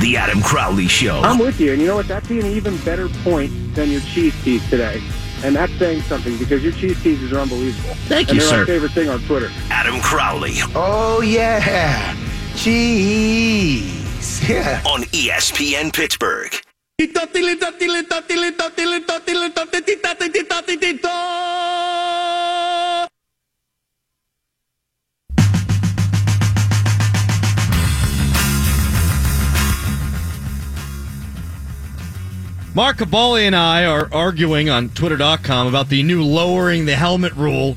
The Adam Crowley Show. I'm with you. And you know what? That'd be an even better point than your cheese teas today. And that's saying something because your cheese teasers are unbelievable. Thank and you, they're sir. my favorite thing on Twitter. Adam Crowley Oh, yeah. Cheese. Yeah. on E ESPN Pittsburgh. Mark Kaboly and I are arguing on Twitter.com about the new lowering the helmet rule.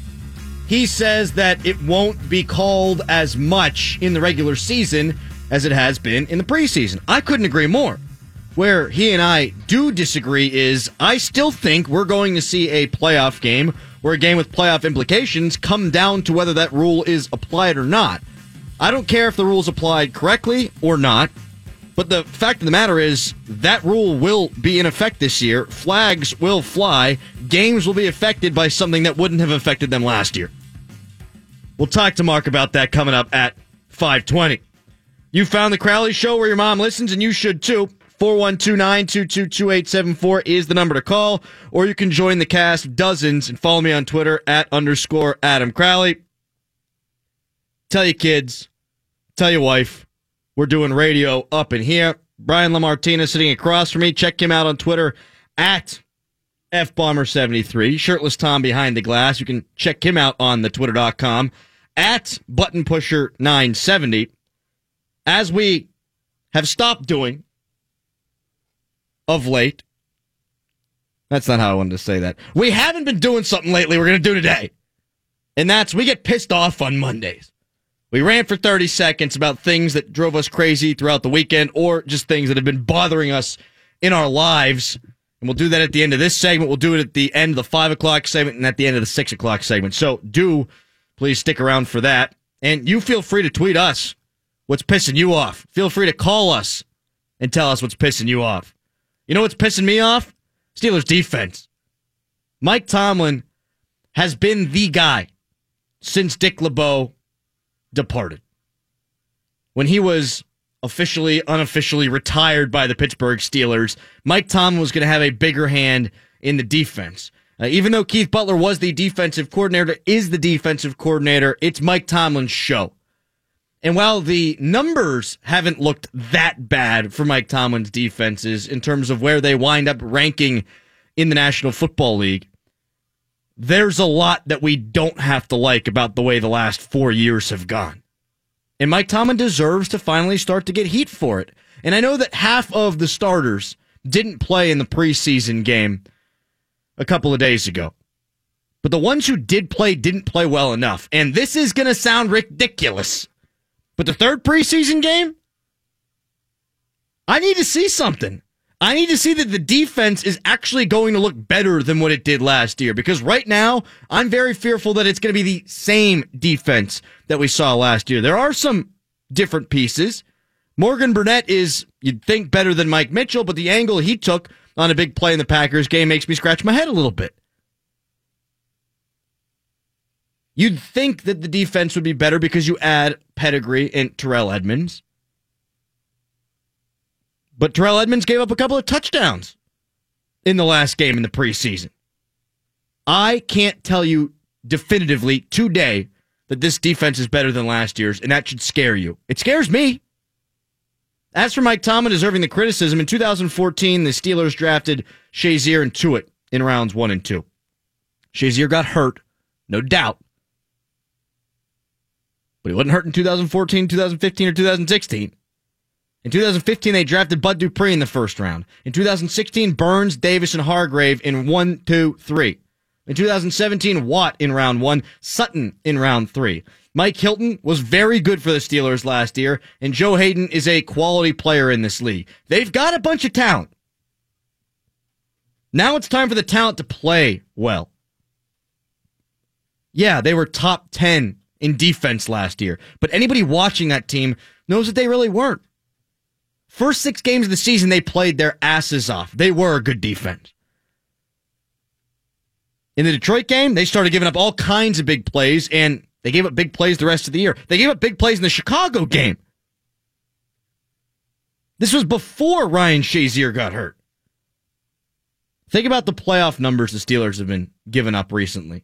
He says that it won't be called as much in the regular season as it has been in the preseason. I couldn't agree more. Where he and I do disagree is I still think we're going to see a playoff game or a game with playoff implications come down to whether that rule is applied or not. I don't care if the rule is applied correctly or not. But the fact of the matter is, that rule will be in effect this year. Flags will fly. Games will be affected by something that wouldn't have affected them last year. We'll talk to Mark about that coming up at 520. You found the Crowley Show where your mom listens, and you should too. 412-922-2874 is the number to call, or you can join the cast dozens and follow me on Twitter at underscore Adam Crowley. Tell your kids, tell your wife, we're doing radio up in here. Brian Lamartina sitting across from me. Check him out on Twitter at FBomber73. Shirtless Tom behind the glass. You can check him out on the twitter.com at Button Pusher 970. As we have stopped doing of late. That's not how I wanted to say that. We haven't been doing something lately we're going to do today. And that's we get pissed off on Mondays. We ran for 30 seconds about things that drove us crazy throughout the weekend or just things that have been bothering us in our lives. And we'll do that at the end of this segment. We'll do it at the end of the five o'clock segment and at the end of the six o'clock segment. So do please stick around for that. And you feel free to tweet us what's pissing you off. Feel free to call us and tell us what's pissing you off. You know what's pissing me off? Steelers defense. Mike Tomlin has been the guy since Dick LeBeau departed. When he was officially, unofficially retired by the Pittsburgh Steelers, Mike Tomlin was going to have a bigger hand in the defense. Uh, even though Keith Butler was the defensive coordinator, is the defensive coordinator, it's Mike Tomlin's show. And while the numbers haven't looked that bad for Mike Tomlin's defenses in terms of where they wind up ranking in the National Football League, there's a lot that we don't have to like about the way the last four years have gone. And Mike Tomlin deserves to finally start to get heat for it. And I know that half of the starters didn't play in the preseason game a couple of days ago. But the ones who did play didn't play well enough. And this is going to sound ridiculous. But the third preseason game, I need to see something. I need to see that the defense is actually going to look better than what it did last year because right now I'm very fearful that it's going to be the same defense that we saw last year. There are some different pieces. Morgan Burnett is, you'd think, better than Mike Mitchell, but the angle he took on a big play in the Packers game makes me scratch my head a little bit. You'd think that the defense would be better because you add pedigree and Terrell Edmunds. But Terrell Edmunds gave up a couple of touchdowns in the last game in the preseason. I can't tell you definitively today that this defense is better than last year's, and that should scare you. It scares me. As for Mike Tomlin deserving the criticism, in 2014, the Steelers drafted Shazier and Tuitt in rounds one and two. Shazier got hurt, no doubt. But he wasn't hurt in 2014, 2015, or 2016. In 2015, they drafted Bud Dupree in the first round. In 2016, Burns, Davis, and Hargrave in one, two, three. In 2017, Watt in round one, Sutton in round three. Mike Hilton was very good for the Steelers last year, and Joe Haden is a quality player in this league. They've got a bunch of talent. Now it's time for the talent to play well. Yeah, they were top 10 in defense last year, but anybody watching that team knows that they really weren't. First six games of the season, they played their asses off. They were a good defense. In the Detroit game, they started giving up all kinds of big plays, and they gave up big plays the rest of the year. They gave up big plays in the Chicago game. This was before Ryan Shazier got hurt. Think about the playoff numbers the Steelers have been giving up recently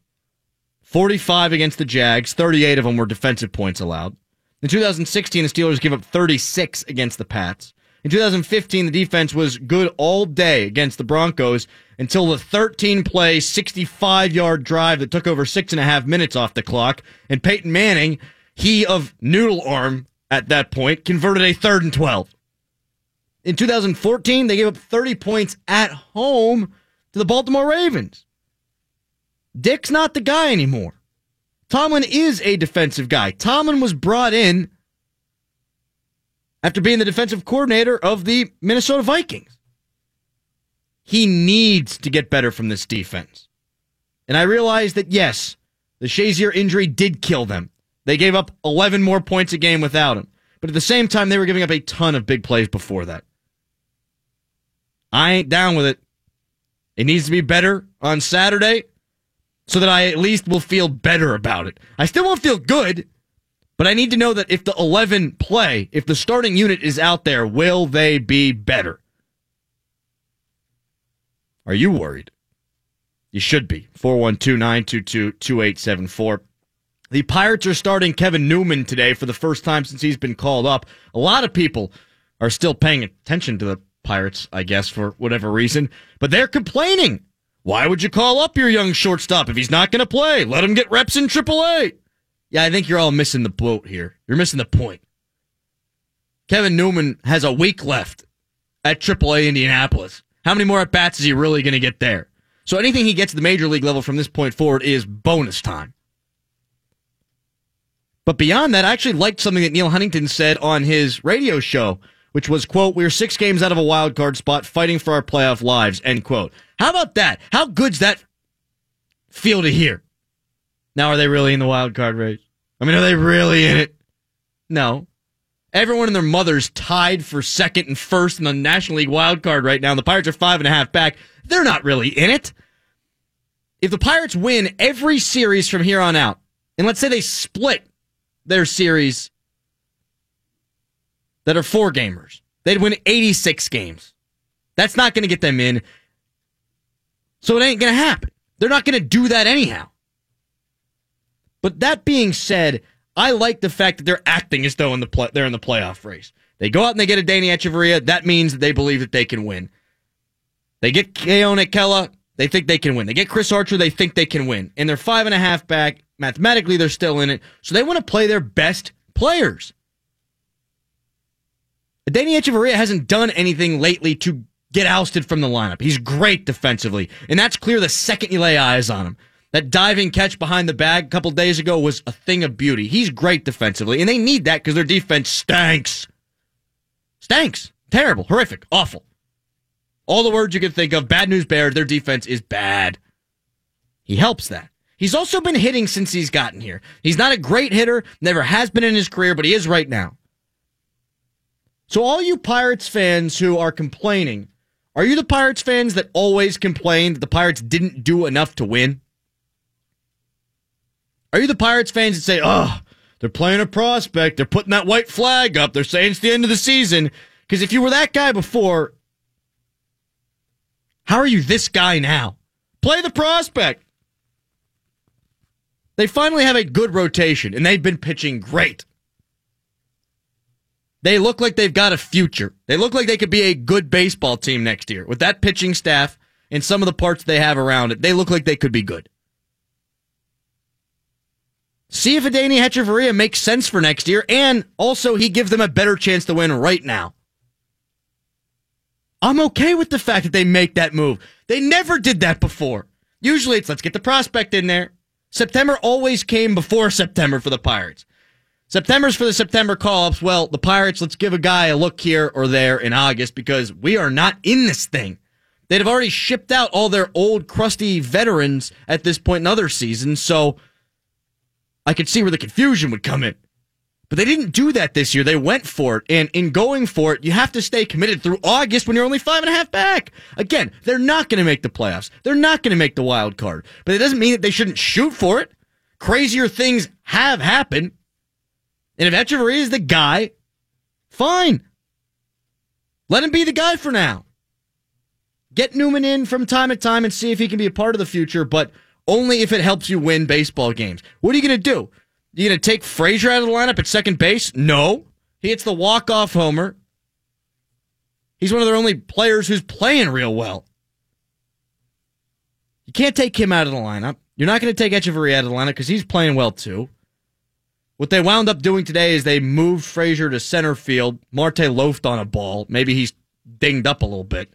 45 against the Jags, 38 of them were defensive points allowed. In 2016, the Steelers gave up 36 against the Pats. In 2015, the defense was good all day against the Broncos until the 13 play, 65 yard drive that took over six and a half minutes off the clock. And Peyton Manning, he of noodle arm at that point, converted a third and 12. In 2014, they gave up 30 points at home to the Baltimore Ravens. Dick's not the guy anymore. Tomlin is a defensive guy. Tomlin was brought in after being the defensive coordinator of the Minnesota Vikings. He needs to get better from this defense. And I realize that, yes, the Shazier injury did kill them. They gave up 11 more points a game without him. But at the same time, they were giving up a ton of big plays before that. I ain't down with it. It needs to be better on Saturday so that I at least will feel better about it. I still won't feel good, but I need to know that if the 11 play, if the starting unit is out there, will they be better? Are you worried? You should be. 412 922 2874. The Pirates are starting Kevin Newman today for the first time since he's been called up. A lot of people are still paying attention to the Pirates, I guess, for whatever reason, but they're complaining. Why would you call up your young shortstop if he's not going to play? Let him get reps in AAA. Yeah, I think you're all missing the boat here. You're missing the point. Kevin Newman has a week left at AAA Indianapolis. How many more at bats is he really going to get there? So anything he gets the major league level from this point forward is bonus time. But beyond that, I actually liked something that Neal Huntington said on his radio show, which was, quote, we're six games out of a wild card spot fighting for our playoff lives, end quote. How about that? How good's that feel to hear? Now, are they really in the wild card race? I mean, are they really in it? No. Everyone and their mother's tied for second and first in the National League wild card right now. The Pirates are five and a half back. They're not really in it. If the Pirates win every series from here on out, and let's say they split their series that are four gamers. They'd win 86 games. That's not going to get them in. So it ain't going to happen. They're not going to do that anyhow. But that being said, I like the fact that they're acting as though in the they're in the playoff race. They go out and they get a Danny Hechavarria. That means that they believe that they can win. They get Keone Kela. They think they can win. They get Chris Archer. They think they can win. And they're five and a half back. Mathematically, they're still in it. So they want to play their best players. Danny Hechavarria hasn't done anything lately to get ousted from the lineup. He's great defensively, and that's clear the second you lay eyes on him. That diving catch behind the bag a couple days ago was a thing of beauty. He's great defensively, and they need that because their defense stinks. Stinks. Terrible. Horrific. Awful. All the words you can think of. Bad news bears. Their defense is bad. He helps that. He's also been hitting since he's gotten here. He's not a great hitter, never has been in his career, but he is right now. So, all you Pirates fans who are complaining, are you the Pirates fans that always complained that the Pirates didn't do enough to win? Are you the Pirates fans that say, oh, they're playing a prospect, they're putting that white flag up, they're saying it's the end of the season? Because if you were that guy before, how are you this guy now? Play the prospect. They finally have a good rotation, and they've been pitching great. They look like they've got a future. They look like they could be a good baseball team next year. With that pitching staff and some of the parts they have around it, they look like they could be good. See if Adeiny Hechavarria makes sense for next year, and also he gives them a better chance to win right now. I'm okay with the fact that they make that move. They never did that before. Usually it's let's get the prospect in there. September always came before September for the Pirates. September's for the September call ups. Well, the Pirates, let's give a guy a look here or there in August because we are not in this thing. They'd have already shipped out all their old, crusty veterans at this point in other seasons, so I could see where the confusion would come in. But they didn't do that this year. They went for it. And in going for it, you have to stay committed through August when you're only five and a half back. Again, they're not going to make the playoffs. They're not going to make the wild card. But it doesn't mean that they shouldn't shoot for it. Crazier things have happened. And if Hechavarria is the guy, fine. Let him be the guy for now. Get Newman in from time to time and see if he can be a part of the future, but only if it helps you win baseball games. What are you going to do? You going to take Frazier out of the lineup at second base? No. He hits the walk-off homer. He's one of their only players who's playing real well. You can't take him out of the lineup. You're not going to take Hechavarria out of the lineup because he's playing well too. What they wound up doing today is they moved Frazier to center field. Marte loafed on a ball. Maybe he's dinged up a little bit.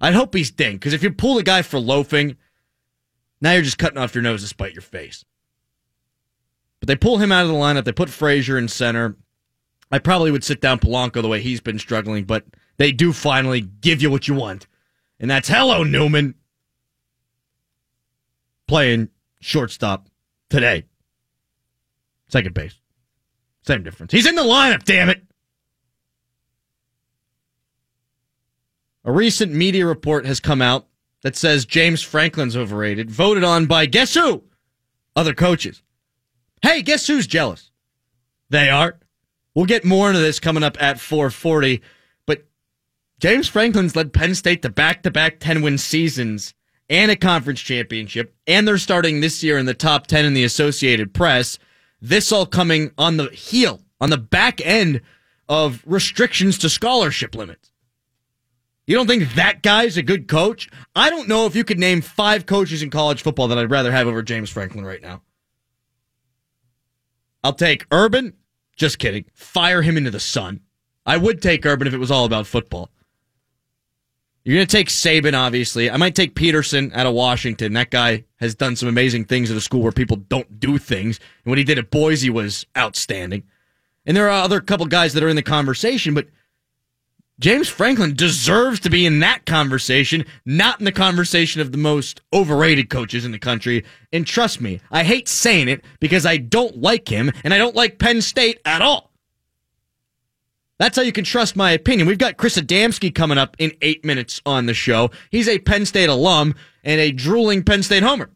I'd hope he's dinged because if you pull the guy for loafing, now you're just cutting off your nose to spite your face. But they pull him out of the lineup. They put Frazier in center. I probably would sit down Polanco the way he's been struggling, but they do finally give you what you want. And that's hello, Newman. Playing shortstop today. Second base. Same difference. He's in the lineup, damn it. A recent media report has come out that says James Franklin's overrated, voted on by guess who? Other coaches. Hey, guess who's jealous? They are. We'll get more into this coming up at 440. But James Franklin's led Penn State to back to back 10 win seasons and a conference championship, and they're starting this year in the top 10 in the Associated Press. This all coming on the heel, on the back end of restrictions to scholarship limits. You don't think that guy's a good coach? I don't know if you could name five coaches in college football that I'd rather have over James Franklin right now. I'll take Urban. Just kidding. Fire him into the sun. I would take Urban if it was all about football. You're going to take Saban, obviously. I might take Petersen out of Washington. That guy has done some amazing things at a school where people don't do things. And what he did at Boise was outstanding. And there are other couple guys that are in the conversation, but James Franklin deserves to be in that conversation, not in the conversation of the most overrated coaches in the country. And trust me, I hate saying it because I don't like him and I don't like Penn State at all. That's how you can trust my opinion. We've got Chris Adamski coming up in eight minutes on the show. He's a Penn State alum and a drooling Penn State homer.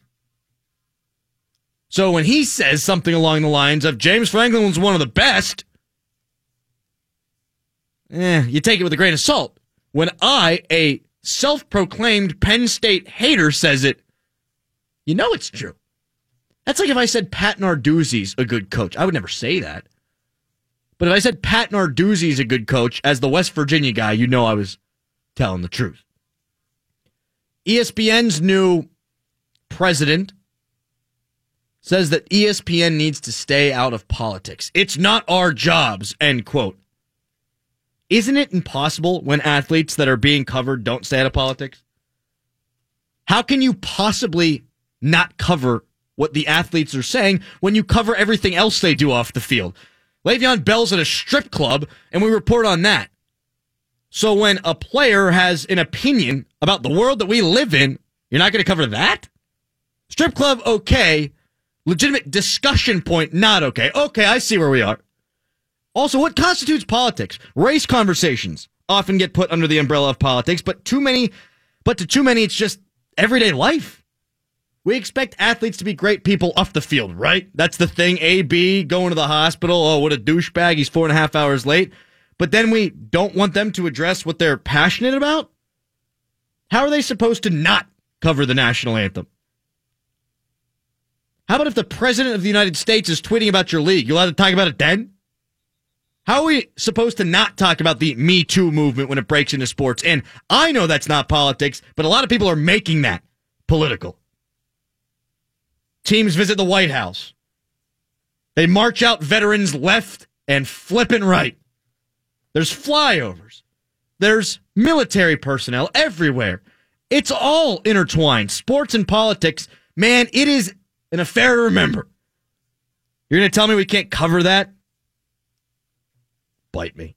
So when he says something along the lines of James Franklin was one of the best, eh, you take it with a grain of salt. When I, a self-proclaimed Penn State hater, says it, you know it's true. That's like if I said Pat Narduzzi's a good coach. I would never say that. But if I said Pat Narduzzi's a good coach, as the West Virginia guy, you know I was telling the truth. ESPN's new president says that ESPN needs to stay out of politics. It's not our jobs, end quote. Isn't it impossible when athletes that are being covered don't stay out of politics? How can you possibly not cover what the athletes are saying when you cover everything else they do off the field? Le'Veon Bell's at a strip club, and we report on that. So when a player has an opinion about the world that we live in, you're not going to cover that? Strip club, okay. Legitimate discussion point, not okay. Okay, I see where we are. Also, what constitutes politics? Race conversations often get put under the umbrella of politics, but too many, but to too many, it's just everyday life. We expect athletes to be great people off the field, right? That's the thing. AB going to the hospital. Oh, what a douchebag. He's four and a half hours late. But then we don't want them to address what they're passionate about? How are they supposed to not cover the national anthem? How about if the president of the United States is tweeting about your league? You allowed to talk about it then? How are we supposed to not talk about the Me Too movement when it breaks into sports? And I know that's not politics, but a lot of people are making that political. Teams visit the White House. They march out veterans left and flipping right. There's flyovers. There's military personnel everywhere. It's all intertwined. Sports and politics, man, it is an affair to remember. You're going to tell me we can't cover that? Bite me.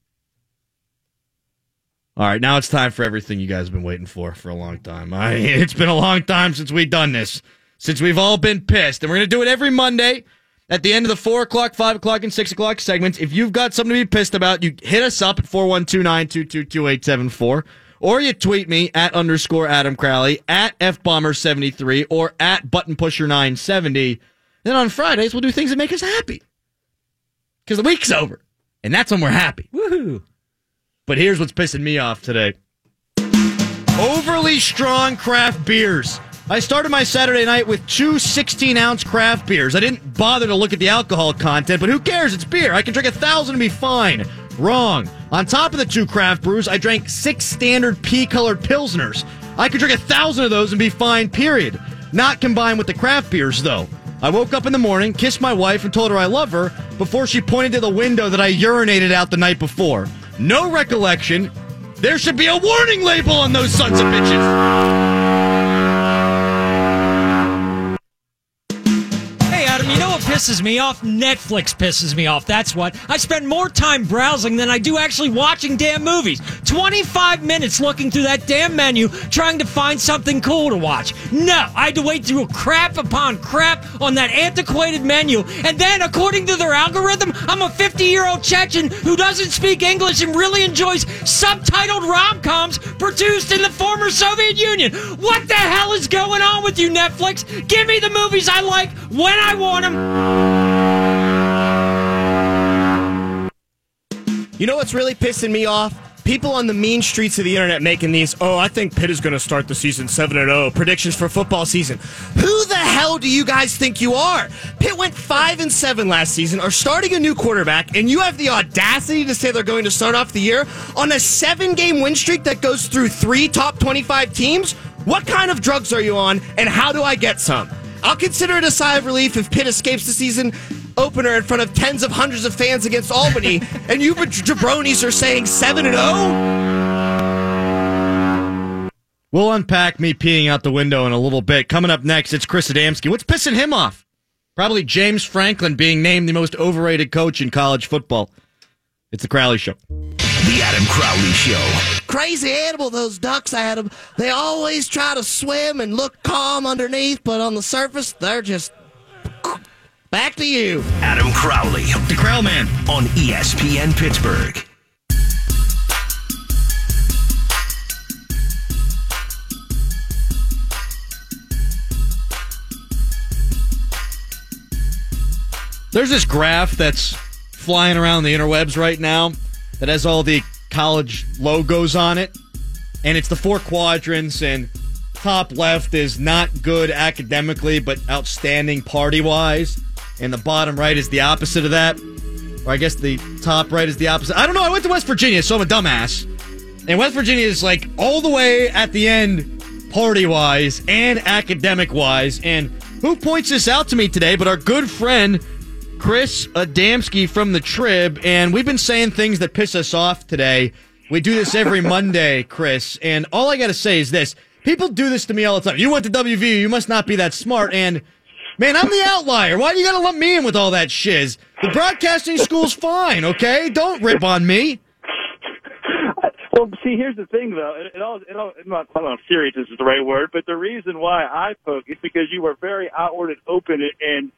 All right, now it's time for everything you guys have been waiting for for a long time. I, it's been a long time since we've done this, since we've all been pissed. And we're going to do it every Monday at the end of the 4 o'clock, 5 o'clock, and 6 o'clock segments. If you've got something to be pissed about, you hit us up at 412-922-2874. Or you tweet me at underscore Adam Crowley, at FBomber73, or at Button Pusher 970 Then on Fridays, we'll do things that make us happy. Because the week's over. And that's when we're happy. Woohoo! But here's what's pissing me off today overly strong craft beers. I started my Saturday night with two 16 ounce craft beers. I didn't bother to look at the alcohol content, but who cares? It's beer. I can drink a thousand and be fine. Wrong. On top of the two craft brews, I drank six standard pea colored Pilsners. I could drink a thousand of those and be fine, period. Not combined with the craft beers, though. I woke up in the morning, kissed my wife, and told her I love her before she pointed to the window that I urinated out the night before. No recollection. There should be a warning label on those sons of bitches. Pisses me off? Netflix pisses me off. That's what. I spend more time browsing than I do actually watching damn movies. 25 minutes looking through that damn menu trying to find something cool to watch. No, I had to wait through crap upon crap on that antiquated menu. And then, according to their algorithm, I'm a 50 year old Chechen who doesn't speak English and really enjoys subtitled rom coms produced in the former Soviet Union. What the hell is going on with you, Netflix? Give me the movies I like when I want them. You know what's really pissing me off? People on the mean streets of the internet making these, oh, I think Pitt is going to start the season 7 0 predictions for football season. Who the hell do you guys think you are? Pitt went 5 and 7 last season, are starting a new quarterback, and you have the audacity to say they're going to start off the year on a seven game win streak that goes through three top 25 teams? What kind of drugs are you on, and how do I get some? I'll consider it a sigh of relief if Pitt escapes the season opener in front of tens of hundreds of fans against Albany, and you jabronis are saying 7 and 0? We'll unpack me peeing out the window in a little bit. Coming up next, it's Chris Adamski. What's pissing him off? Probably James Franklin being named the most overrated coach in college football. It's the Crowley Show. The Adam Crowley Show. Crazy animal, those ducks, Adam. They always try to swim and look calm underneath, but on the surface, they're just. Back to you. Adam Crowley The Crow Man. on ESPN Pittsburgh. There's this graph that's flying around the interwebs right now that has all the college logos on it. And it's the four quadrants, and top left is not good academically, but outstanding party wise. And the bottom right is the opposite of that. Or I guess the top right is the opposite. I don't know. I went to West Virginia, so I'm a dumbass. And West Virginia is like all the way at the end, party wise and academic wise. And who points this out to me today but our good friend, Chris Adamski from the Trib. And we've been saying things that piss us off today. We do this every Monday, Chris. And all I got to say is this people do this to me all the time. You went to WVU, you must not be that smart. And Man, I'm the outlier. Why do you gotta lump me in with all that shiz? The broadcasting school's fine, okay? Don't rip on me. Well, see, here's the thing, though. It, it all, it all, I'm not, I don't know if serious is the right word, but the reason why I poke is because you were very outward and open and,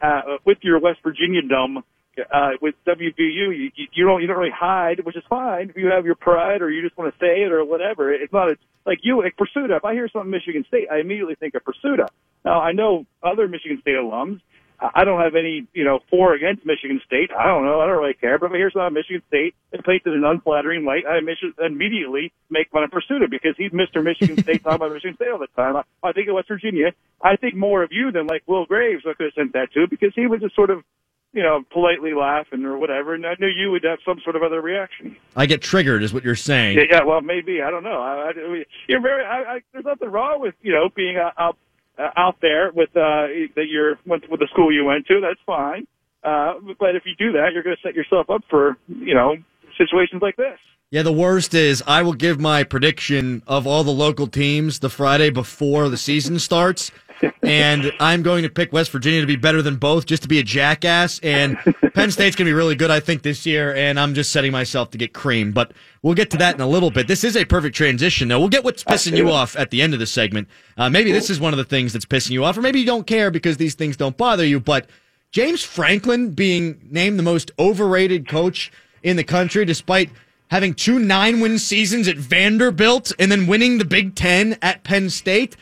uh, with your West Virginia dumb, uh, with WVU, you, you, don't, you don't really hide, which is fine if you have your pride or you just want to say it or whatever. It's not, a, like you, like Pursuta. If I hear something Michigan State, I immediately think of Pursuta. Now, I know other Michigan State alums. I don't have any, you know, for or against Michigan State. I don't know. I don't really care. But if I hear something Michigan State and paints in an unflattering light, I immediately make fun of Pursuta because he's Mr. Michigan State talking about Michigan State all the time. I, I think of West Virginia. I think more of you than like Will Graves I could have sent that to because he was just sort of, you know, politely laughing or whatever. And I knew you would have some sort of other reaction. I get triggered, is what you're saying. Yeah, yeah well, maybe. I don't know. I, I, you're very, I, I, there's nothing wrong with, you know, being out, out uh, out there with uh that you're went with the school you went to that's fine uh but if you do that you're going to set yourself up for you know situations like this Yeah, the worst is I will give my prediction of all the local teams the Friday before the season starts. And I'm going to pick West Virginia to be better than both just to be a jackass. And Penn State's going to be really good, I think, this year. And I'm just setting myself to get cream. But we'll get to that in a little bit. This is a perfect transition, though. We'll get what's pissing you off at the end of the segment. Uh, maybe this is one of the things that's pissing you off, or maybe you don't care because these things don't bother you. But James Franklin being named the most overrated coach in the country, despite having two nine win seasons at Vanderbilt and then winning the Big Ten at Penn State.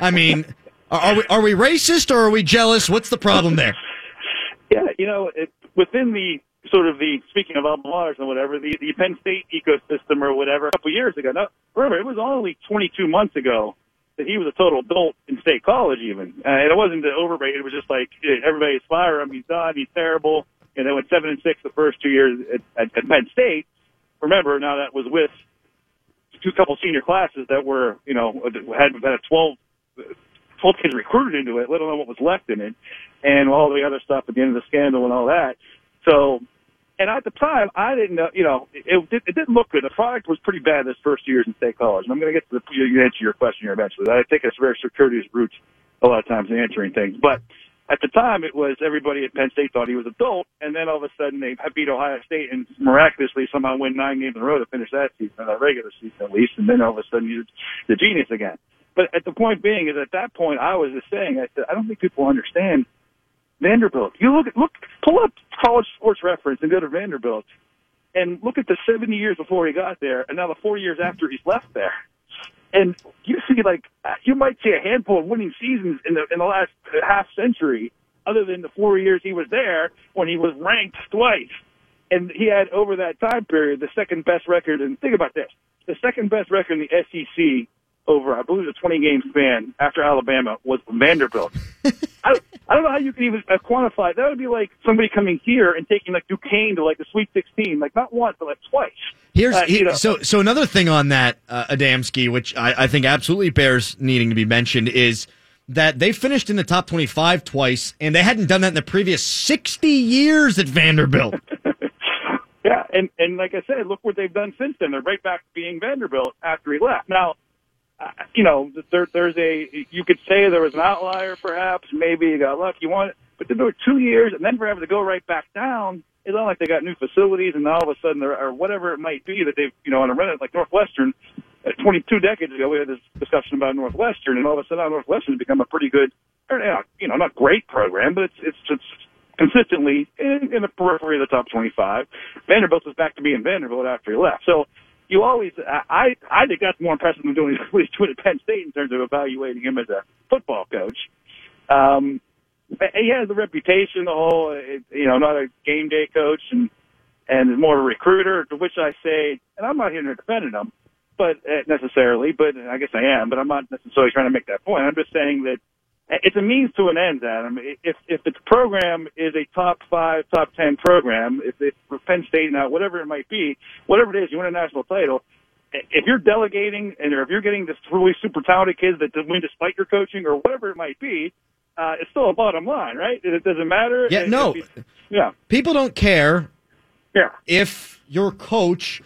I mean, are, we are we racist or are we jealous? What's the problem there? yeah you know it, within the sort of the speaking of Albemarle and whatever the the Penn State ecosystem or whatever a couple years ago. Now, remember, it was only 22 months ago that he was a total adult in state college, even, uh, and it wasn't the overrated. It was just like eh, everybody's fire him. He's done. He's terrible. And they went seven and six the first two years at, at, at Penn State. Remember, now that was with two couple senior classes that were, you know, had had a 12, 12 kids recruited into it, let alone what was left in it, and all the other stuff at the end of the scandal and all that. So, and at the time, I didn't know, you know, it, it, it didn't look good. The product was pretty bad this first years in state college. And I'm going to get to the, answer your question here eventually. I think it's very circuitous routes a lot of times in answering things. But at the time, it was everybody at Penn State thought he was adult, and then all of a sudden they beat Ohio State and miraculously somehow win nine games in a row to finish that season, that regular season at least, and then all of a sudden he's the genius again. But at the point being is at that point I was just saying I said I don't think people understand Vanderbilt. You look look pull up college sports reference and go to Vanderbilt and look at the 70 years before he got there and now the four years after he's left there. And you see like you might see a handful of winning seasons in the in the last half century other than the four years he was there when he was ranked twice. And he had over that time period the second best record and think about this. The second best record in the SEC over, I believe, a 20 game span after Alabama was Vanderbilt. I, I don't know how you can even uh, quantify it. That would be like somebody coming here and taking like Duquesne to like the Sweet 16, like not once, but like twice. Here's Uh, know. so so another thing on that uh, Adamski, which I, I think absolutely bears needing to be mentioned, is that they finished in the top 25 twice, and they hadn't done that in the previous 60 years at Vanderbilt. Yeah, and and like I said, look what they've done since then. They're right back being Vanderbilt after he left. Now, you know, there, there's a you could say there was an outlier, perhaps. Maybe you got lucky, you want, but then there were two years, and then for having to go right back down. It's not like they got new facilities, and all of a sudden, there or whatever it might be that they've, you know, on a run like Northwestern. Uh, 22 decades ago, we had this discussion about Northwestern, and all of a sudden, Northwestern has become a pretty good, you know, not great program, but it's it's it's consistently in, in the periphery of the top 25. Vanderbilt was back to being Vanderbilt after he left. So you always, I, I think that's more impressive than doing what he's doing at Penn State in terms of evaluating him as a football coach. Um, he has the reputation, the whole, you know, not a game day coach and, and more of a recruiter, to which I say, and I'm not here to defend him, but uh, necessarily, but I guess I am, but I'm not necessarily trying to make that point. I'm just saying that it's a means to an end, Adam. If if the program is a top five, top ten program, if it's for Penn State now, whatever it might be, whatever it is, you win a national title. If you're delegating and if you're getting this really super talented kids that win despite your coaching or whatever it might be, uh, it's still a bottom line, right? It doesn't matter. Yeah, If no. yeah, People don't care yeah. if your coach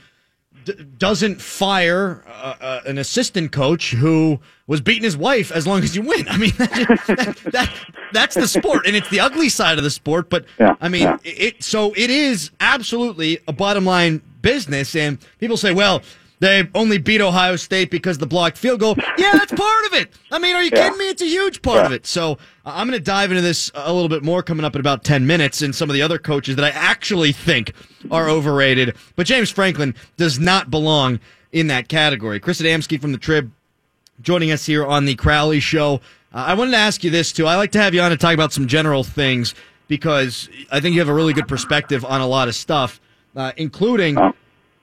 d- doesn't fire uh, uh, an assistant coach who was beating his wife as long as you win. I mean, that, that, that's the sport, and it's the ugly side of the sport. But Yeah, I mean, yeah. it. So it is absolutely a bottom line business, and people say, well. They only beat Ohio State because of the blocked field goal. Yeah, that's part of it. I mean, are you Yeah. kidding me? It's a huge part of it. So uh, I'm going to dive into this a little bit more coming up in about 10 minutes and some of the other coaches that I actually think are overrated. But James Franklin does not belong in that category. Chris Adamski from the Trib joining us here on the Crowley Show. Uh, I wanted to ask you this too. I like to have you on to talk about some general things because I think you have a really good perspective on a lot of stuff, uh, including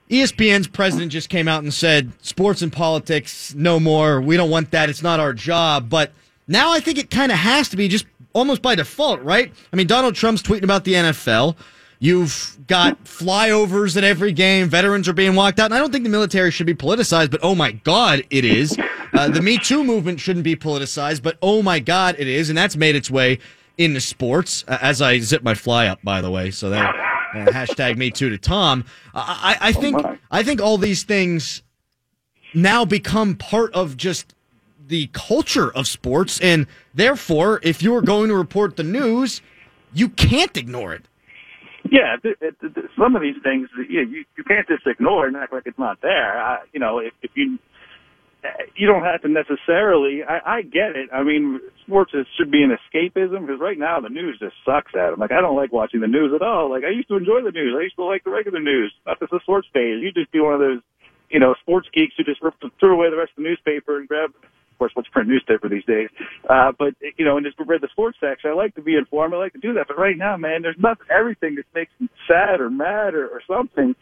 ESPN's president just came out and said sports and politics no more. We don't want that. It's not our job. But now I think it kind of has to be just almost by default, right? I mean, Donald Trump's tweeting about the NFL. You've got flyovers at every game. Veterans are being walked out. And I don't think the military should be politicized, but oh my God, it is. Uh, the Me Too movement shouldn't be politicized, but oh my God, it is. And that's made its way into sports uh, as I zip my fly up, by the way. So that uh, hashtag Me Too to Tom. I, I, think my. I think all these things now become part of just the culture of sports, and therefore, if you're going to report the news, you can't ignore it. Yeah, th- th- th- some of these things, yeah, you you can't just ignore it and act like it's not there. I, you know, if, if you you don't have to necessarily. I, I get it. I mean, sports is, should be an escapism because right now the news just sucks at them. Like I don't like watching the news at all. Like I used to enjoy the news. I used to like the regular news, not just the sports page. You just be one of those, you know, sports geeks who just rip, threw away the rest of the newspaper and grabbed, of course, what's print newspaper these days. Uh, but you know, and just read the sports section. I like to be informed. I like to do that. But right now, man, there's nothing. everything that makes me sad or mad or, or something.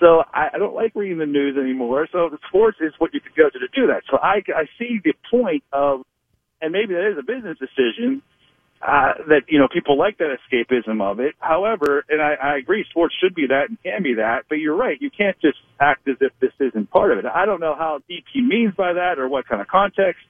So I, I don't like reading the news anymore. So sports is what you could go to to do that. So I, I see the point of, and maybe that is a business decision uh, that you know people like that escapism of it. However, and I, I agree, sports should be that and can be that. But you're right, you can't just act as if this isn't part of it. I don't know how deep he means by that, or what kind of context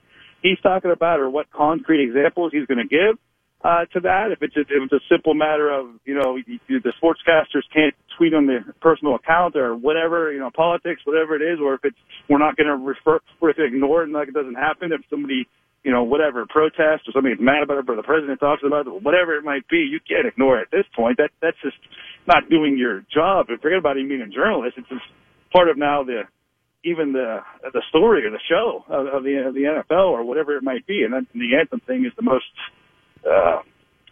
he's talking about, or what concrete examples he's going to give uh, to that. If it's a, if it's a simple matter of you know the sportscasters can't tweet on their personal account or whatever, you know, politics, whatever it is, or if it's we're not going to refer, we're going to ignore it and like it doesn't happen. If somebody you know, whatever, protest or somebody's mad about it, or the president talks about it, whatever it might be, you can't ignore it at this point. That that's just not doing your job. And forget about even being a journalist. It's just part of now the even the the story or the show of, of the of the NFL or whatever it might be. And then the anthem thing is the most uh,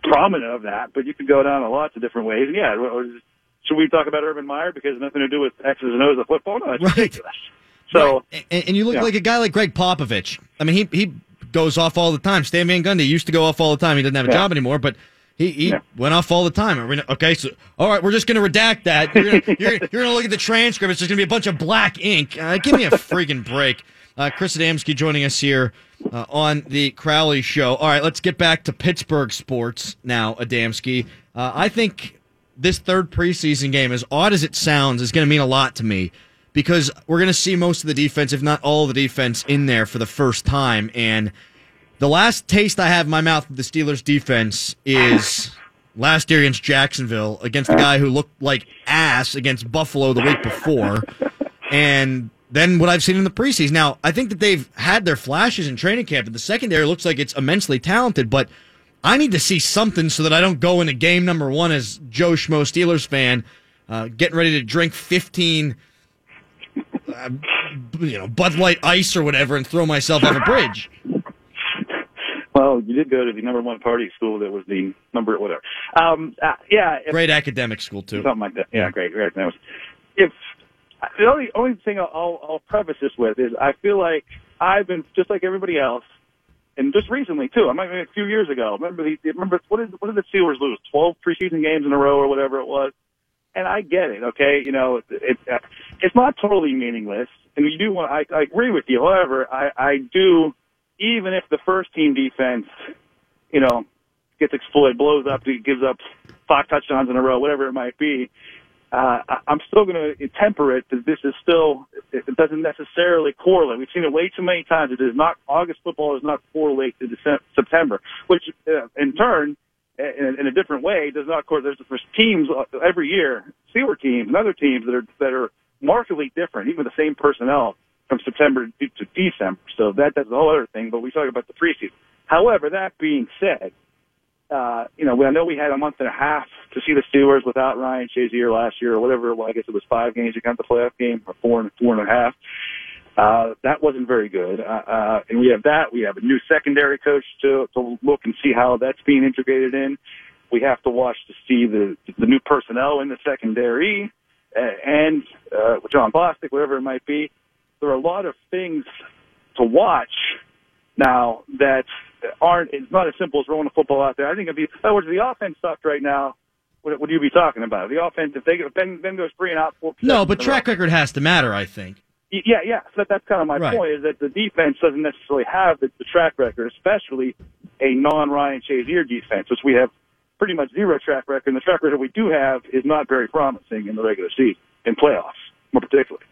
prominent of that. But you could go down a lots of different ways. And yeah, should we talk about Urban Meyer because nothing to do with X's and O's of football? No, Right. ridiculous. So. Right. And, and you look Yeah. like a guy like Gregg Popovich. I mean, he he goes off all the time. Stan Van Gundy used to go off all the time. He doesn't have a Yeah. job anymore, but he, he Yeah. went off all the time. We Okay, so all right, we're just going to redact that. You're gonna, you're, you're going to look at the transcript. It's just going to be a bunch of black ink. Uh, give me a freaking break. Uh, Chris Adamski joining us here uh, on the Crowley Show. All right, let's get back to Pittsburgh sports now, Adamski. Uh, I think this third preseason game, as odd as it sounds, is going to mean a lot to me because we're going to see most of the defense, if not all of the defense, in there for the first time. And the last taste I have in my mouth of the Steelers defense is last year against Jacksonville, against the guy who looked like ass against Buffalo the week before. And then what I've seen in the preseason. Now, I think that they've had their flashes in training camp, and the secondary looks like it's immensely talented, but I need to see something so that I don't go into game number one as Joe Schmo Steelers fan, uh, getting ready to drink 15 uh, you know, Bud Light Ice or whatever and throw myself off a bridge. Well, you did go to the number one party school that was the number whatever. Um, uh, yeah, if, Great academic school, too. something like that. Yeah, great, great. If the only only thing I'll, I'll, preface this with is I feel like I've been just like everybody else, and just recently too. I mean, a few years ago. Remember the remember what did what did the Steelers lose? Twelve preseason games in a row or whatever it was. And I get it, okay. You know, it, it uh, it's not totally meaningless, and you do want. I, I agree with you. However, I I do even if the first team defense, you know, gets exploited, blows up, gives up five touchdowns in a row, whatever it might be. Uh, I'm still going to temper it that this is still, it doesn't necessarily correlate. We've seen it way too many times. It is not, August football does not correlate to December, September, which uh, in turn, in, in a different way, does not correlate. There's, there's teams uh, every year, Steeler teams and other teams that are, that are markedly different, even the same personnel from September to December. So that, that's a whole other thing, but we talk about the preseason. However, that being said, uh, you know, I know we had a month and a half to see the Steelers without Ryan Shazier last year or whatever. was. I guess it was five games. Count the playoff game or four and four and a half. Uh, that wasn't very good. Uh, uh, and we have that. We have a new secondary coach to, to look and see how that's being integrated in. We have to watch to see the, the new personnel in the secondary uh, and, uh, Jon Bostic, whatever it might be. There are a lot of things to watch now that aren't, it's not as simple as rolling a football out there. I think if you, in other words, the offense sucked right now, what would you be talking about? The offense, if they if Ben, ben goes three and out, four No, but in a row. track record has to matter, I think. Yeah, yeah. So that's kind of my Right. point is that the defense doesn't necessarily have the, the track record, especially a non-Ryan Shazier defense, which we have pretty much zero track record. And the track record we do have is not very promising in the regular season, in playoffs, more particularly.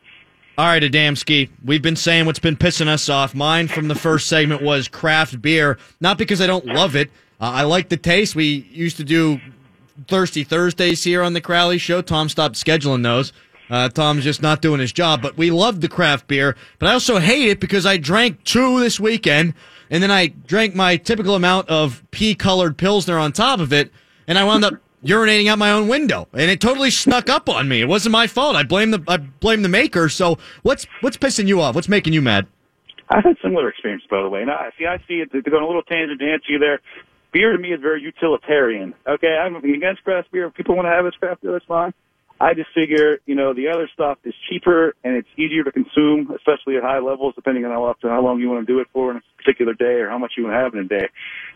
All right, Adamski, we've been saying what's been pissing us off. Mine from the first segment was craft beer, not because I don't love it. Uh, I like the taste. We used to do Thirsty Thursdays here on the Crowley Show. Tom stopped scheduling those. Uh, Tom's just not doing his job, but we love the craft beer. But I also hate it because I drank two this weekend, and then I drank my typical amount of pea-colored pilsner on top of it, and I wound up urinating out my own window, and it totally snuck up on me. It wasn't my fault. I blame the I blame the maker. So what's what's pissing you off? What's making you mad? I've had similar experience, by the way. And I see, I see it. To go on a little tangent to answer you there. Beer to me is very utilitarian. Okay, I'm against craft beer. If people want to have it craft beer, that's fine. I just figure, you know, the other stuff is cheaper and it's easier to consume, especially at high levels, depending on how often, how long you want to do it for in a particular day or how much you want to have in a day.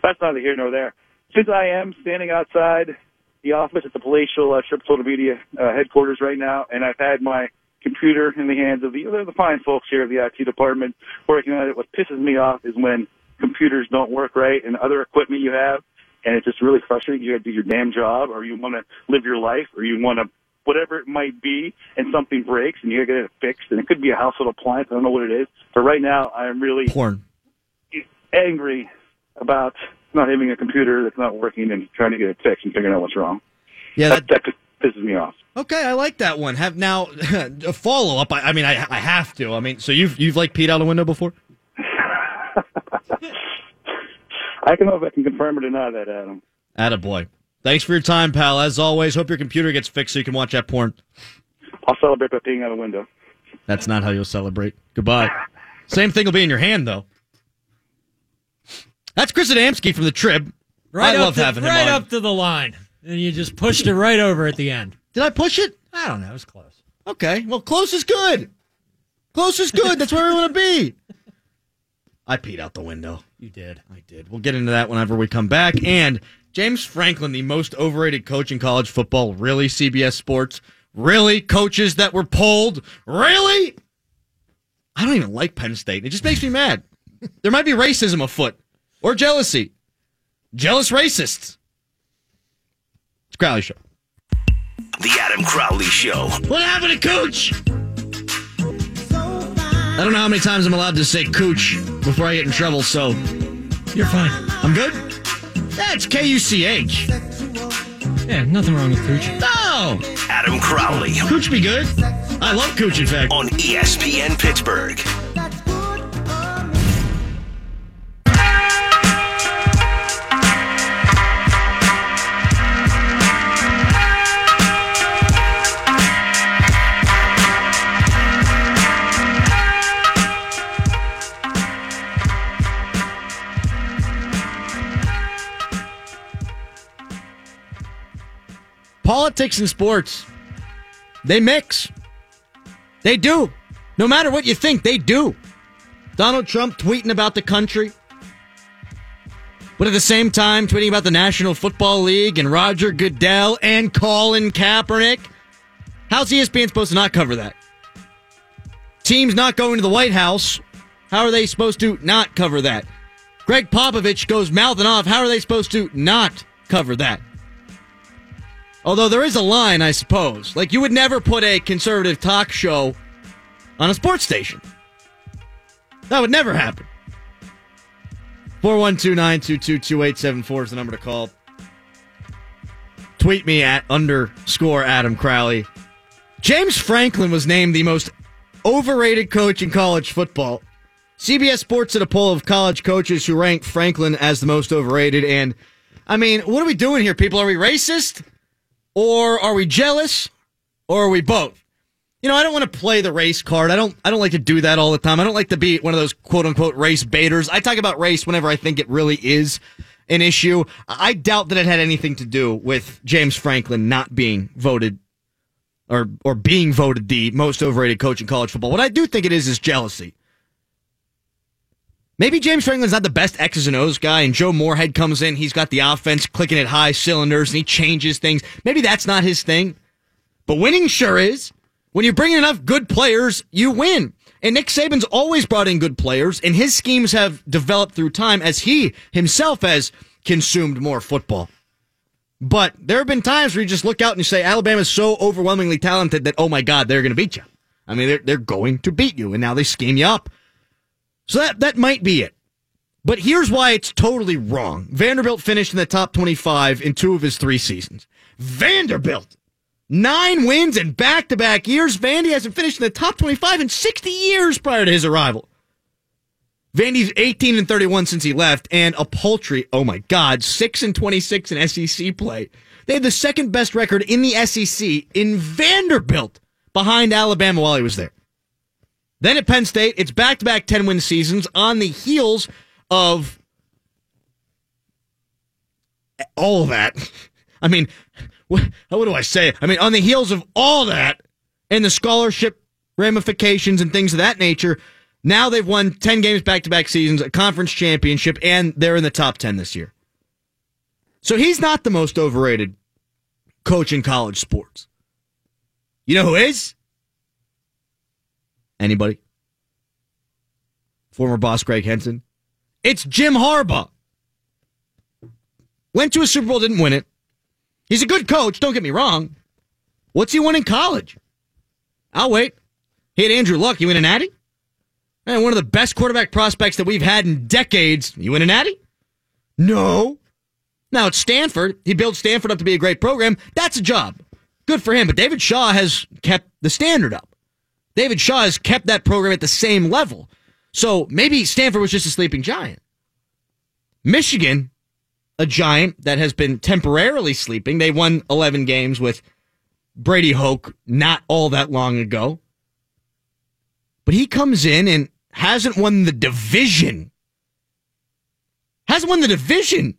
That's neither here nor there. Since I am standing outside the office at the palatial uh, Trib Total Media uh, headquarters right now, and I've had my computer in the hands of the, the fine folks here of the IT department working on it. What pisses me off is when computers don't work right and other equipment you have, and it's just really frustrating. You got to do your damn job, or you want to live your life, or you want to whatever it might be, and something breaks, and you got to get it fixed. And it could be a household appliance. I don't know what it is, but right now I'm really Porn. angry about not having a computer that's not working and trying to get it fixed and figuring out what's wrong. Yeah, That, that, that pisses me off. okay, I like that one. Have now a follow up. I, I mean, I, I have to. I mean, so you've you've like peed out a window before? I don't know if I can confirm or deny that, Adam. Attaboy. Thanks for your time, pal. As always, hope your computer gets fixed so you can watch that porn. I'll celebrate by peeing out a window. That's not how you'll celebrate. Goodbye. Same thing will be in your hand, though. That's Chris Adamski from the Trib. Right I love to, having him right on. up to the line, and you just pushed it right over at the end. Did I push it? I don't know. It was close. Okay. Well, close is good. Close is good. That's where we want to be. I peed out the window. You did. I did. We'll get into that whenever we come back. And James Franklin, the most overrated coach in college football. Really, CBS Sports? Really? Coaches that were pulled? Really? I don't even like Penn State. It just makes me mad. There might be racism afoot or jealousy. Jealous racists. It's Crowley Show. The Adam Crowley Show. What happened to Cooch? I don't know how many times I'm allowed to say Cooch before I get in trouble, so You're fine. I'm good? That's K U C H. Yeah, nothing wrong with Cooch. No! Adam Crowley Cooch be good. I love Cooch, in fact. on ESPN Pittsburgh. Politics and sports, they mix. They do. No matter what you think, they do. Donald Trump tweeting about the country, but at the same time tweeting about the National Football League and Roger Goodell and Colin Kaepernick. How's ESPN supposed to not cover that? Teams not going to the White House. How are they supposed to not cover that? Gregg Popovich goes mouthing off. How are they supposed to not cover that? Although there is a line, I suppose. Like you would never put a conservative talk show on a sports station. That would never happen. 412-922-2874 is the number to call. Tweet me at underscore Adam Crowley. James Franklin was named the most overrated coach in college football. CBS Sports did a poll of college coaches who ranked Franklin as the most overrated. And I mean, what are we doing here, people? Are we racist? Or are we jealous? Or are we both? You know, I don't want to play the race card. I don't I don't like to do that all the time. I don't like to be one of those quote unquote race baiters. I talk about race whenever I think it really is an issue. I doubt that it had anything to do with James Franklin not being voted or or being voted the most overrated coach in college football. What I do think it is is jealousy. Maybe James Franklin's not the best X's and O's guy, and Joe Moorhead comes in. He's got the offense clicking at high cylinders, and he changes things. Maybe that's not his thing. But winning sure is. When you bring in enough good players, you win. And Nick Saban's always brought in good players, and his schemes have developed through time as he himself has consumed more football. But there have been times where you just look out and you say, Alabama's so overwhelmingly talented that, oh my God, they're going to beat you. I mean, they're, they're going to beat you, and now they scheme you up. So that, that might be it. But here's why it's totally wrong. Vanderbilt finished in the top 25 in two of his three seasons. Vanderbilt! Nine wins in back to back years. Vandy hasn't finished in the top 25 in 60 years prior to his arrival. Vandy's 18 and 31 since he left, and a paltry, oh my God, 6 and 26 in SEC play. They had the second best record in the SEC in Vanderbilt behind Alabama while he was there. Then at Penn State, it's back to back 10 win seasons on the heels of all of that. I mean, what, what do I say? I mean, on the heels of all that and the scholarship ramifications and things of that nature, now they've won 10 games back to back seasons, a conference championship, and they're in the top 10 this year. So he's not the most overrated coach in college sports. You know who is? Anybody? Former boss Greg Henson. It's Jim Harbaugh. Went to a Super Bowl, didn't win it. He's a good coach, don't get me wrong. What's he won in college? I'll wait. He had Andrew Luck. You win an natty? And one of the best quarterback prospects that we've had in decades. You win an natty? No. Now at Stanford, he built Stanford up to be a great program. That's a job. Good for him. But David Shaw has kept the standard up. David Shaw has kept that program at the same level. So maybe Stanford was just a sleeping giant. Michigan, a giant that has been temporarily sleeping. They won 11 games with Brady Hoke not all that long ago. But he comes in and hasn't won the division. Hasn't won the division.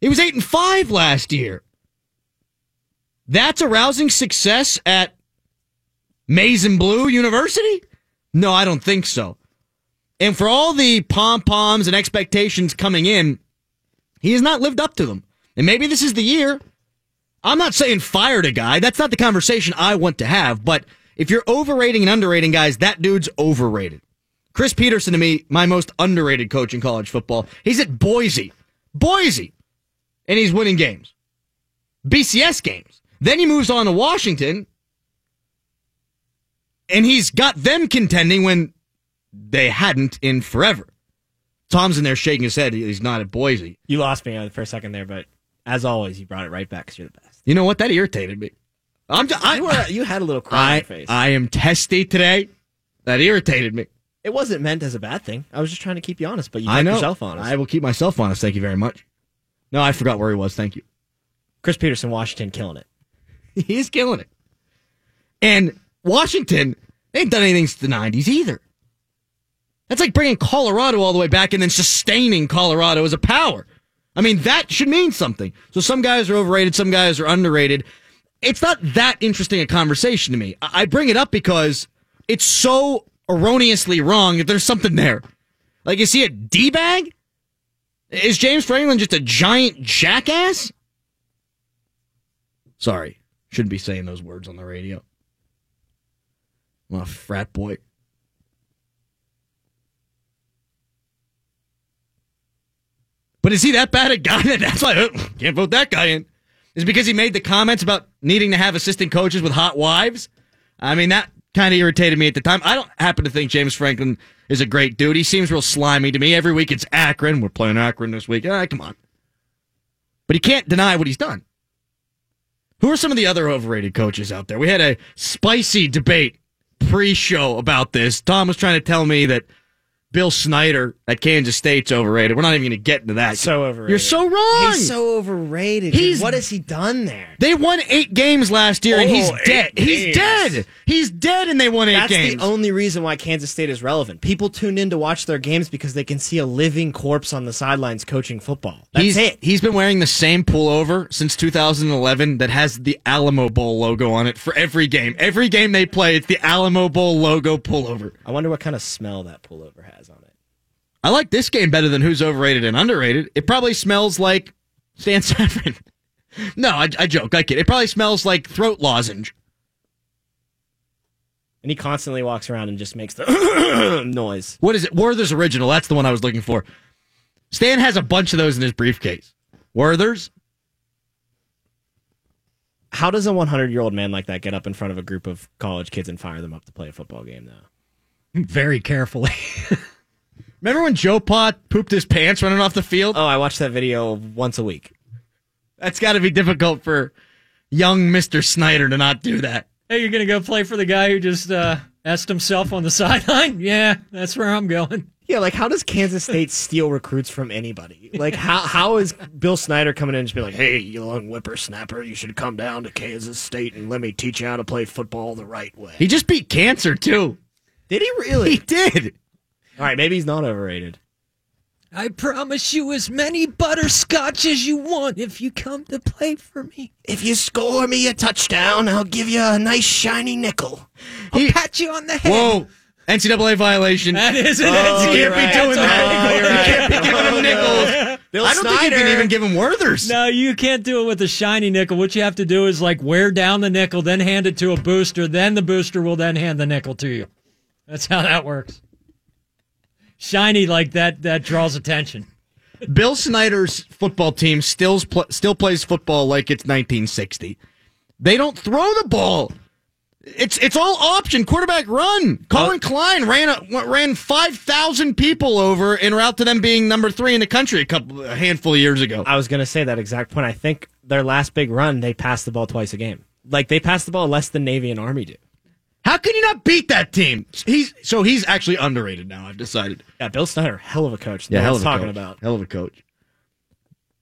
He was 8 and 5 last year. That's a rousing success at And Blue University? No, I don't think so. And for all the pom poms and expectations coming in, he has not lived up to them. And maybe this is the year. I'm not saying fired a guy. That's not the conversation I want to have. But if you're overrating and underrating guys, that dude's overrated. Chris Petersen, to me, my most underrated coach in college football. He's at Boise. Boise. And he's winning games. BCS games. Then he moves on to Washington. And he's got them contending when they hadn't in forever. Tom's in there shaking his head. He's not at Boise. You lost me for a second there, but as always, you brought it right back because you're the best. You know what? That irritated me. I'm. Just, I, You, were, you had a little cry on I, your face. I am testy today. That irritated me. it wasn't meant as a bad thing. I was just trying to keep you honest, but you I kept know. yourself honest. I will keep myself honest. Thank you very much. No, I forgot where he was. Thank you. Chris Petersen, Washington, killing it. He's killing it. And Washington, they ain't done anything since the 90s either. That's like bringing Colorado all the way back and then sustaining Colorado as a power. I mean, that should mean something. So some guys are overrated, some guys are underrated. It's not that interesting a conversation to me. I bring it up because it's so erroneously wrong that there's something there. Like, is he a D bag? Is James Franklin just a giant jackass? Sorry, shouldn't be saying those words on the radio. I'm a frat boy. But is he that bad a guy that that's why I can't vote that guy in? Is because he made the comments about needing to have assistant coaches with hot wives? I mean, that kind of irritated me at the time. I don't happen to think James Franklin is a great dude. He seems real slimy to me. Every week it's Akron. We're playing Akron this week. Ah, come on. But he can't deny what he's done. Who are some of the other overrated coaches out there? We had a spicy debate pre-show about this. Tom was trying to tell me that Bill Snyder at Kansas State's overrated. We're not even going to get into that. So overrated. You're so wrong. He's so overrated. He's- what has he done there? they won eight games last year, and he's Oh, dead. eight He's dead. He's dead, and they won eight That's games. the only reason why Kansas State is relevant. People tune in to watch their games because they can see a living corpse on the sidelines coaching football. That's he's, it. He's been wearing the same pullover since 2011 that has the Alamo Bowl logo on it for every game. Every game they play, it's the Alamo Bowl logo pullover. I wonder what kind of smell that pullover has on it. I like this game better than who's overrated and underrated. It probably smells like Stan Saffron. no, I, I joke. I kid. It probably smells like throat lozenge. And he constantly walks around and just makes the noise. What is it? Werther's original. That's the one I was looking for. Stan has a bunch of those in his briefcase. Werther's. How does a 100 year old man like that get up in front of a group of college kids and fire them up to play a football game, though? Very carefully. Remember when JoePa pooped his pants running off the field? Oh, I watch that video once a week. That's got to be difficult for young Mister Snyder to not do that. hey, you're going to go play for the guy who just uh, asked himself on the sideline? Yeah, that's where I'm going. Yeah, like how does Kansas State steal recruits from anybody? Like how how is Bill Snyder coming in and just be like, "Hey, you young whippersnapper, you should come down to Kansas State and let me teach you how to play football the right way." He just beat cancer too. Did he really? He did. All right, maybe he's not overrated. I promise you as many butterscotch as you want if you come to play for me. If you score me a touchdown, I'll give you a nice shiny nickel. I'll He- pat you on the head. Whoa. NCAA violation. That is an Oh, NCAA. you're right. Be doing That's that. Oh, you're right. You can't be giving him oh, nickels. Bill I don't think you can even give him Werthers. No, you can't do it with a shiny nickel. What you have to do is like wear down the nickel, then hand it to a booster, then the booster will then hand the nickel to you. That's how that works. Shiny like that that draws attention. Bill Snyder's football team still pl- still plays football like it's 1960. They don't throw the ball. It's it's all option quarterback run. Collin uh, Klein ran a, ran five thousand people over en route to them being number three in the country a couple a handful of years ago. I was going to say that exact point. I think their last big run, they passed the ball twice a game. Like they passed the ball less than Navy and Army do. How can you not beat that team? He's so he's actually underrated now. I've decided. Yeah, Bill Snyder, hell of a coach. Yeah, hell of a talking coach. about. Hell of a coach.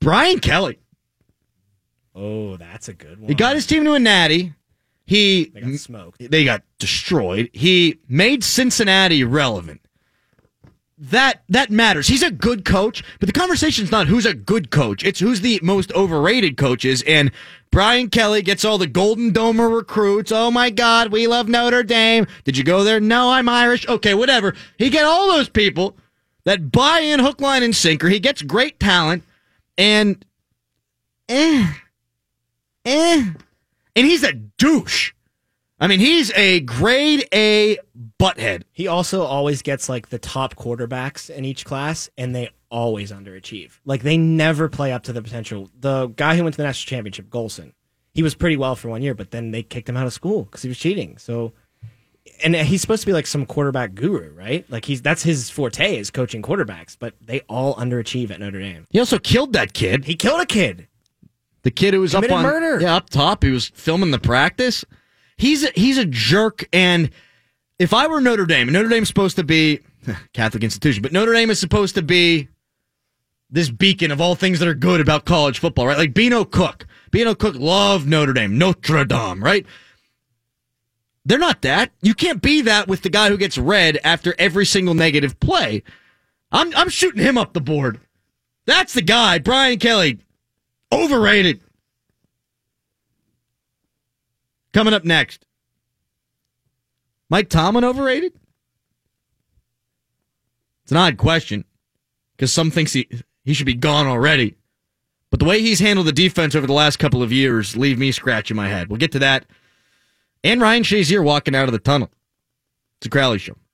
Brian Kelly. Oh, that's a good one. He got his team to a natty. He They got smoked. they got destroyed. He made Cincinnati relevant. That that matters. He's a good coach, but the conversation's not who's a good coach. It's who's the most overrated coaches. And Brian Kelly gets all the Golden Domer recruits. Oh my God, we love Notre Dame. Did you go there? No, I'm Irish. Okay, whatever. He get all those people that buy in hook, line, and sinker. He gets great talent, and eh, eh, and he's a douche. I mean, he's a grade A butthead. He also always gets like the top quarterbacks in each class, and they always underachieve. Like they never play up to the potential. The guy who went to the national championship, Golson, he was pretty well for one year, but then they kicked him out of school because he was cheating. So, and he's supposed to be like some quarterback guru, right? Like he's that's his forte is coaching quarterbacks, but they all underachieve at Notre Dame. He also killed that kid. He killed a kid. The kid who was up Committed on murder. yeah up top. He was filming the practice. He's a, he's a jerk. And if I were Notre Dame, Notre Dame's supposed to be Catholic institution, but Notre Dame is supposed to be this beacon of all things that are good about college football, right? Like Beano Cook. Beano Cook loved Notre Dame, Notre Dame, right? They're not that. You can't be that with the guy who gets red after every single negative play. I'm I'm shooting him up the board. That's the guy, Brian Kelly. Overrated. Coming up next. Mike Tomlin overrated? It's an odd question because some thinks he he should be gone already. But the way he's handled the defense over the last couple of years leave me scratching my head. We'll get to that. And Ryan Shazier walking out of the tunnel. It's a Crowley show.